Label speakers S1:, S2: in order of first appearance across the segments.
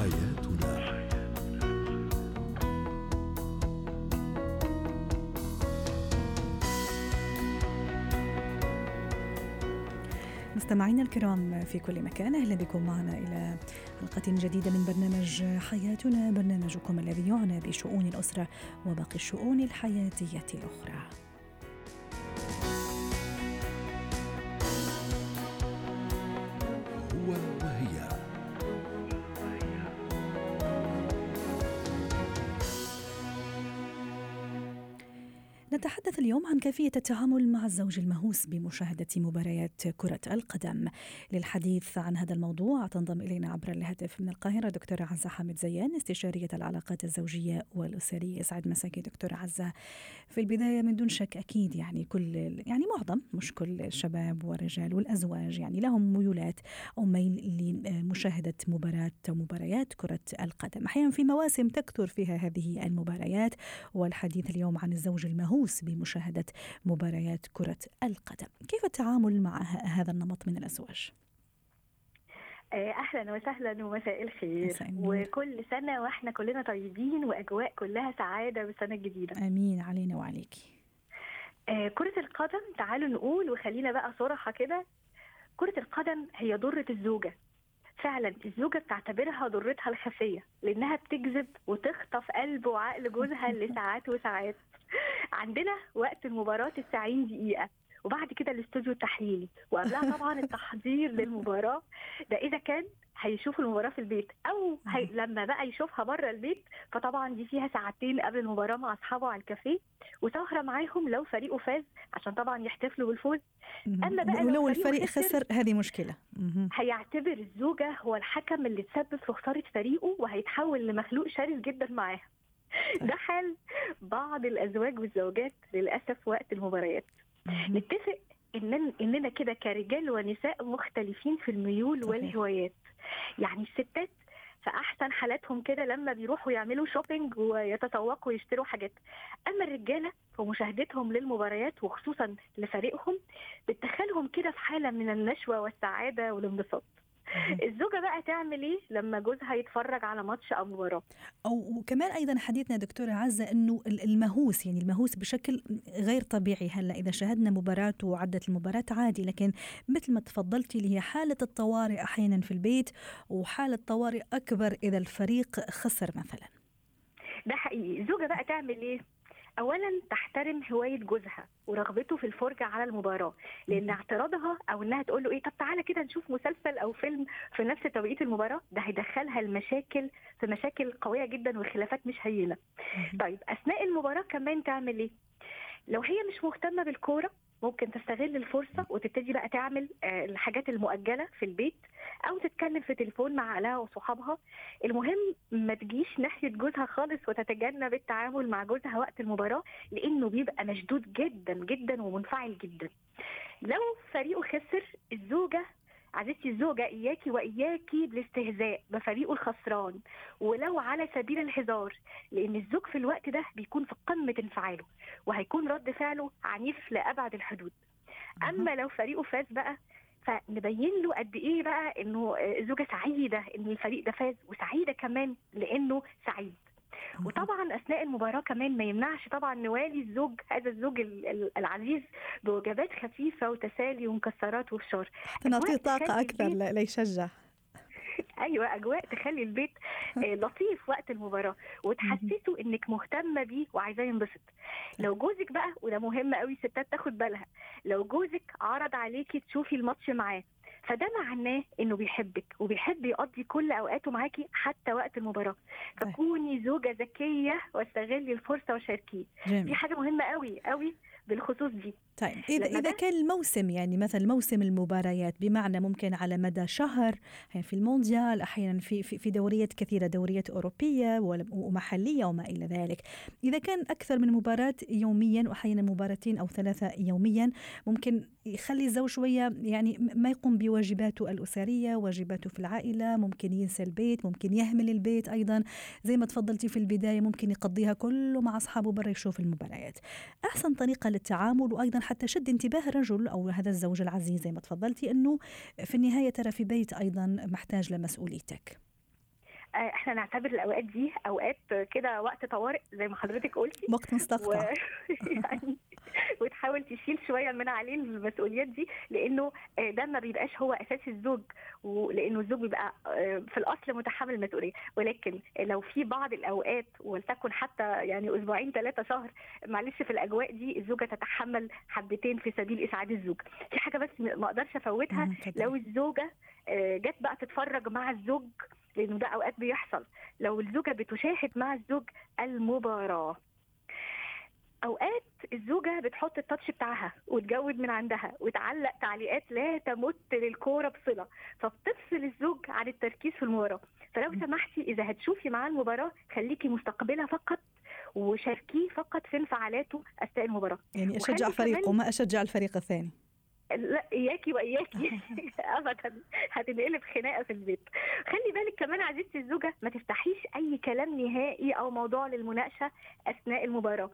S1: حياتنا
S2: مستمعينا الكرام في كل مكان أهلا بكم معنا إلى حلقة جديدة من برنامج حياتنا برنامجكم الذي يعنى بشؤون الأسرة وباقي الشؤون
S1: الحياتية الأخرى.
S2: نتحدث اليوم عن كيفية التعامل مع الزوج المهووس بمشاهدة مباريات كرة القدم. للحديث عن هذا الموضوع تنضم إلينا عبر الهاتف من القاهرة دكتورة عزة حامد زيان استشارية العلاقات الزوجية والأسرية. يسعد مساكي دكتورة عزة. في البداية من دون شك أكيد يعني كل يعني معظم مش كل الشباب والرجال والأزواج يعني لهم ميولات أو ميل لمشاهدة مباراة مباريات كرة القدم. أحيانا في مواسم تكثر فيها هذه المباريات والحديث اليوم عن الزوج المهووس المهووس بمشاهدة مباريات كرة القدم. كيف التعامل مع هذا النمط من الأزواج؟
S3: أهلا وسهلا ومساء الخير. وكل سنة وإحنا كلنا طيبين وأجواء كلها سعادة بالسنة الجديدة.
S2: آمين علينا وعليك.
S3: آه كرة القدم تعالوا نقول وخلينا بقى صراحة كده. كرة القدم هي ضره الزوجة. فعلا الزوجة بتعتبرها ضرتها الخفية لأنها بتجذب وتخطف قلب وعقل جوزها لساعات وساعات. عندنا وقت المباراة 90 دقيقة وبعد كده الاستوديو التحليلي وقبلها طبعا التحضير للمباراة. ده إذا كان هيشوف المباراة في البيت أو هي لما بقى يشوفها بره البيت فطبعا دي فيها ساعتين قبل المباراة مع أصحابه على الكافيه وسهرة معاهم لو فريقه فاز عشان طبعا يحتفلوا بالفوز.
S2: أما بقى ولو الفريق خسر هذه مشكلة.
S3: هيعتبر الزوجة هو الحكم اللي تسبب في خسارة فريقه وهيتحول لمخلوق شرس جدا معاها. ده حال بعض الأزواج والزوجات للأسف وقت المباريات. نتفق إن إننا كده كرجال ونساء مختلفين في الميول والهوايات. يعني الستات في أحسن حالاتهم كده لما بيروحوا يعملوا شوبينج ويتسوقوا ويشتروا حاجات. أما الرجالة في مشاهدتهم للمباريات وخصوصا لفريقهم بتدخلهم كده في حالة من النشوة والسعادة والانبساط. الزوجة بقى تعمل إيه لما جوزها يتفرج على ماتش أو مباراه
S2: أو وكمان أيضا حديثنا دكتورة عزة إنه المهووس يعني المهووس بشكل غير طبيعي هلأ إذا شاهدنا مباراه وعدت المباراة عادي لكن مثل ما تفضلتي اللي هي حالة الطوارئ أحيانا في البيت وحالة طوارئ أكبر إذا الفريق خسر مثلا.
S3: ده حقيقي. الزوجة بقى تعمل إيه؟ اولا تحترم هواية جوزها ورغبته في الفرجة على المباراة لأن اعتراضها أو إنها تقول له إيه طب تعالى كده نشوف مسلسل أو فيلم في نفس توقيت المباراة ده هيدخلها المشاكل في مشاكل قوية جدا وخلافات مش هينة. طيب أثناء المباراة كمان تعمل إيه؟ لو هي مش مهتمة بالكورة ممكن تستغل الفرصة وتبتدي بقى تعمل الحاجات المؤجلة في البيت أو تتكلم في تليفون مع أهلها وصحابها. المهم ما تجيش ناحية جوزها خالص وتتجنب التعامل مع جوزها وقت المباراة لأنه بيبقى مشدود جدا جدا ومنفعل جدا. لو فريقه خسر الزوجة عزيزتي الزوجة إياكي وإياكي بالاستهزاء بفريقه الخسران. ولو على سبيل الهزار لأن الزوج في الوقت ده بيكون في قمة انفعاله وهيكون رد فعله عنيف لأبعد الحدود. أما لو فريقه فاز بقى فنبين له قد إيه بقى إنه الزوجه سعيدة إن الفريق ده فاز وسعيدة كمان لأنه سعيد. وطبعا أثناء المباراة كمان ما يمنعش طبعا نوالي الزوج هذا الزوج العزيز بوجبات خفيفة وتسالي ومكسرات وفشار.
S2: نعطيه طاقة أكثر ليشجع.
S3: أيوه أجواء تخلي البيت لطيف وقت المباراة. وتحسسه إنك مهتمه بيه وعايزاه ينبسط. لو جوزك بقى وده مهم قوي الستات تاخد بالها لو جوزك عرض عليكي تشوفي الماتش معاه فده معناه إنه بيحبك وبيحب يقضي كل أوقاته معاكي حتى وقت المباراة. فكوني زوجة ذكية واستغلي الفرصة وشاركيه. دي حاجة مهمة قوي قوي بالخصوص دي.
S2: طيب إذا إذا كان الموسم يعني مثلا موسم المباريات بمعنى ممكن على مدى شهر يعني في المونديال أحيانا في في, في دوريات كثيرة دوريات أوروبية ومحلية وما إلى ذلك. إذا كان أكثر من مباراة يوميا وأحيانا مباراتين أو ثلاثة يوميا ممكن يخلي الزوج شوية يعني ما يقوم بواجباته الأسرية واجباته في العائلة ممكن ينسى البيت ممكن يهمل البيت أيضا. زي ما تفضلتي في البداية ممكن يقضيها كله مع أصحابه برا يشوف المباريات. أحسن طريقة للتعامل وأيضا حتى شد انتباه الرجل أو هذا الزوج العزيز زي ما تفضلتي أنه في النهاية ترى في بيت أيضا محتاج لمسؤوليتك.
S3: آه، إحنا نعتبر الأوقات دي أوقات كده وقت طوارئ زي ما حضرتك قلتي.
S2: وقت مستقطع.
S3: يعني وتحاول تشيل شوية من عليه المسؤوليات دي لأنه آه، ده ما بيبقاش هو أساس الزوج ولأنه الزوج بيبقى آه، في الأصل متحمل المسؤولية. ولكن لو في بعض الأوقات ولتكن حتى يعني أسبوعين ثلاثة شهر معلش في الأجواء دي الزوجة تتحمل حبتين في سبيل إسعاد الزوج. في حاجة بس ما
S2: أقدرش أفوتها.
S3: لو الزوجة آه، جت بقى تتفرج مع الزوج لأنه ده أوقات بيحصل. لو الزوجة بتشاهد مع الزوج المباراة. أوقات الزوجة بتحط التاتش بتاعها وتجود من عندها وتعلق تعليقات لا تمت للكورة بصلة. فبتفصل الزوج عن التركيز في المباراة. فلو سمحتي إذا هتشوفي معاه المباراة خليكي مستقبلها فقط وشاركيه فقط في انفعالاته أثناء المباراة.
S2: يعني أشجع
S3: وخلي
S2: فريق
S3: كمان-
S2: وما أشجع الفريق الثاني.
S3: لا إياكي واياكي ابدا. هتنقلب خناقة في البيت. خلي بالك كمان عزيزتي الزوجة ما تفتحيش أي كلام نهائي أو موضوع للمناقشة أثناء المباراة.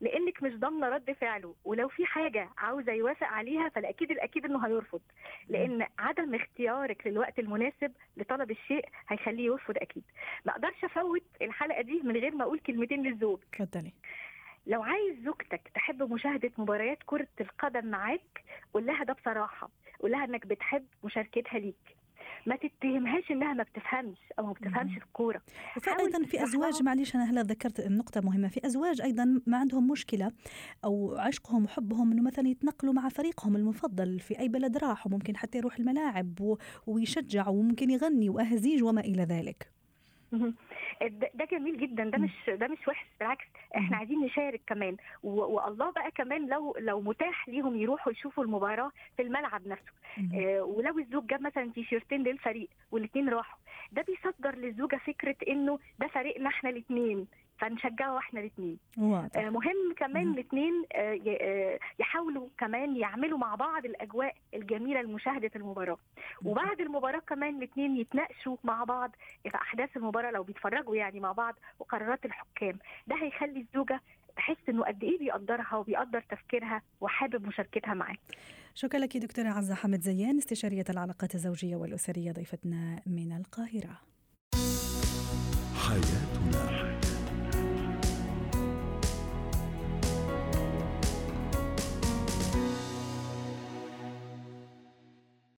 S3: لأنك مش ضامنة رد فعله ولو في حاجة عاوزة يوافق عليها فالأكيد الأكيد إنه هيرفض. لأن عدم اختيارك للوقت المناسب لطلب الشيء هيخليه يرفض أكيد. ما أقدرش أفوت الحلقة دي من غير ما أقول كلمتين للزوج.
S2: تفضلي
S3: لو عايز زوجتك تحب مشاهدة مباريات كرة القدم معاك قول لها ده بصراحة قول لها إنك بتحب مشاركتها ليك ما تتهمهاش إنها ما بتفهمش أو ما بتفهمش. في الكورة
S2: وفي
S3: حاول
S2: أيضا في
S3: أزواج.
S2: معلش أنا هلا ذكرت نقطة مهمة في أزواج أيضا ما عندهم مشكلة أو عشقهم وحبهم إنه مثلا يتنقلوا مع فريقهم المفضل في أي بلد راحوا ممكن حتى يروح الملاعب ويشجع وممكن يغني وأهزيج وما إلى ذلك.
S3: ده جميل جدا ده. مش ده مش وحش بالعكس. إحنا عايزين نشارك كمان والله بقى كمان لو لو متاح ليهم يروحوا يشوفوا المباراة في الملعب نفسه آه، ولو الزوج جاب مثلا تيشيرتين للفريق والاثنين راحوا ده بيصدر للزوجة فكرة إنه ده فريقنا إحنا الاثنين فنشجعه إحنا الاثنين
S2: واضح.
S3: مهم كمان. الاثنين يحاولوا كمان يعملوا مع بعض الأجواء الجميلة لمشاهده المباراة. وبعد المباراة كمان الاثنين يتناقشوا مع بعض في أحداث المباراة لو بيتفرجوا يعني مع بعض وقرارات الحكام. ده هيخلي الزوجة تحس إنه قد إيه بيقدرها وبيقدر تفكيرها وحابب مشاركتها معاه
S2: شكرا لك دكتورة عزة حمد زيان استشارية العلاقات الزوجية والأسرية ضيفتنا من القاهرة.
S1: حياتنا.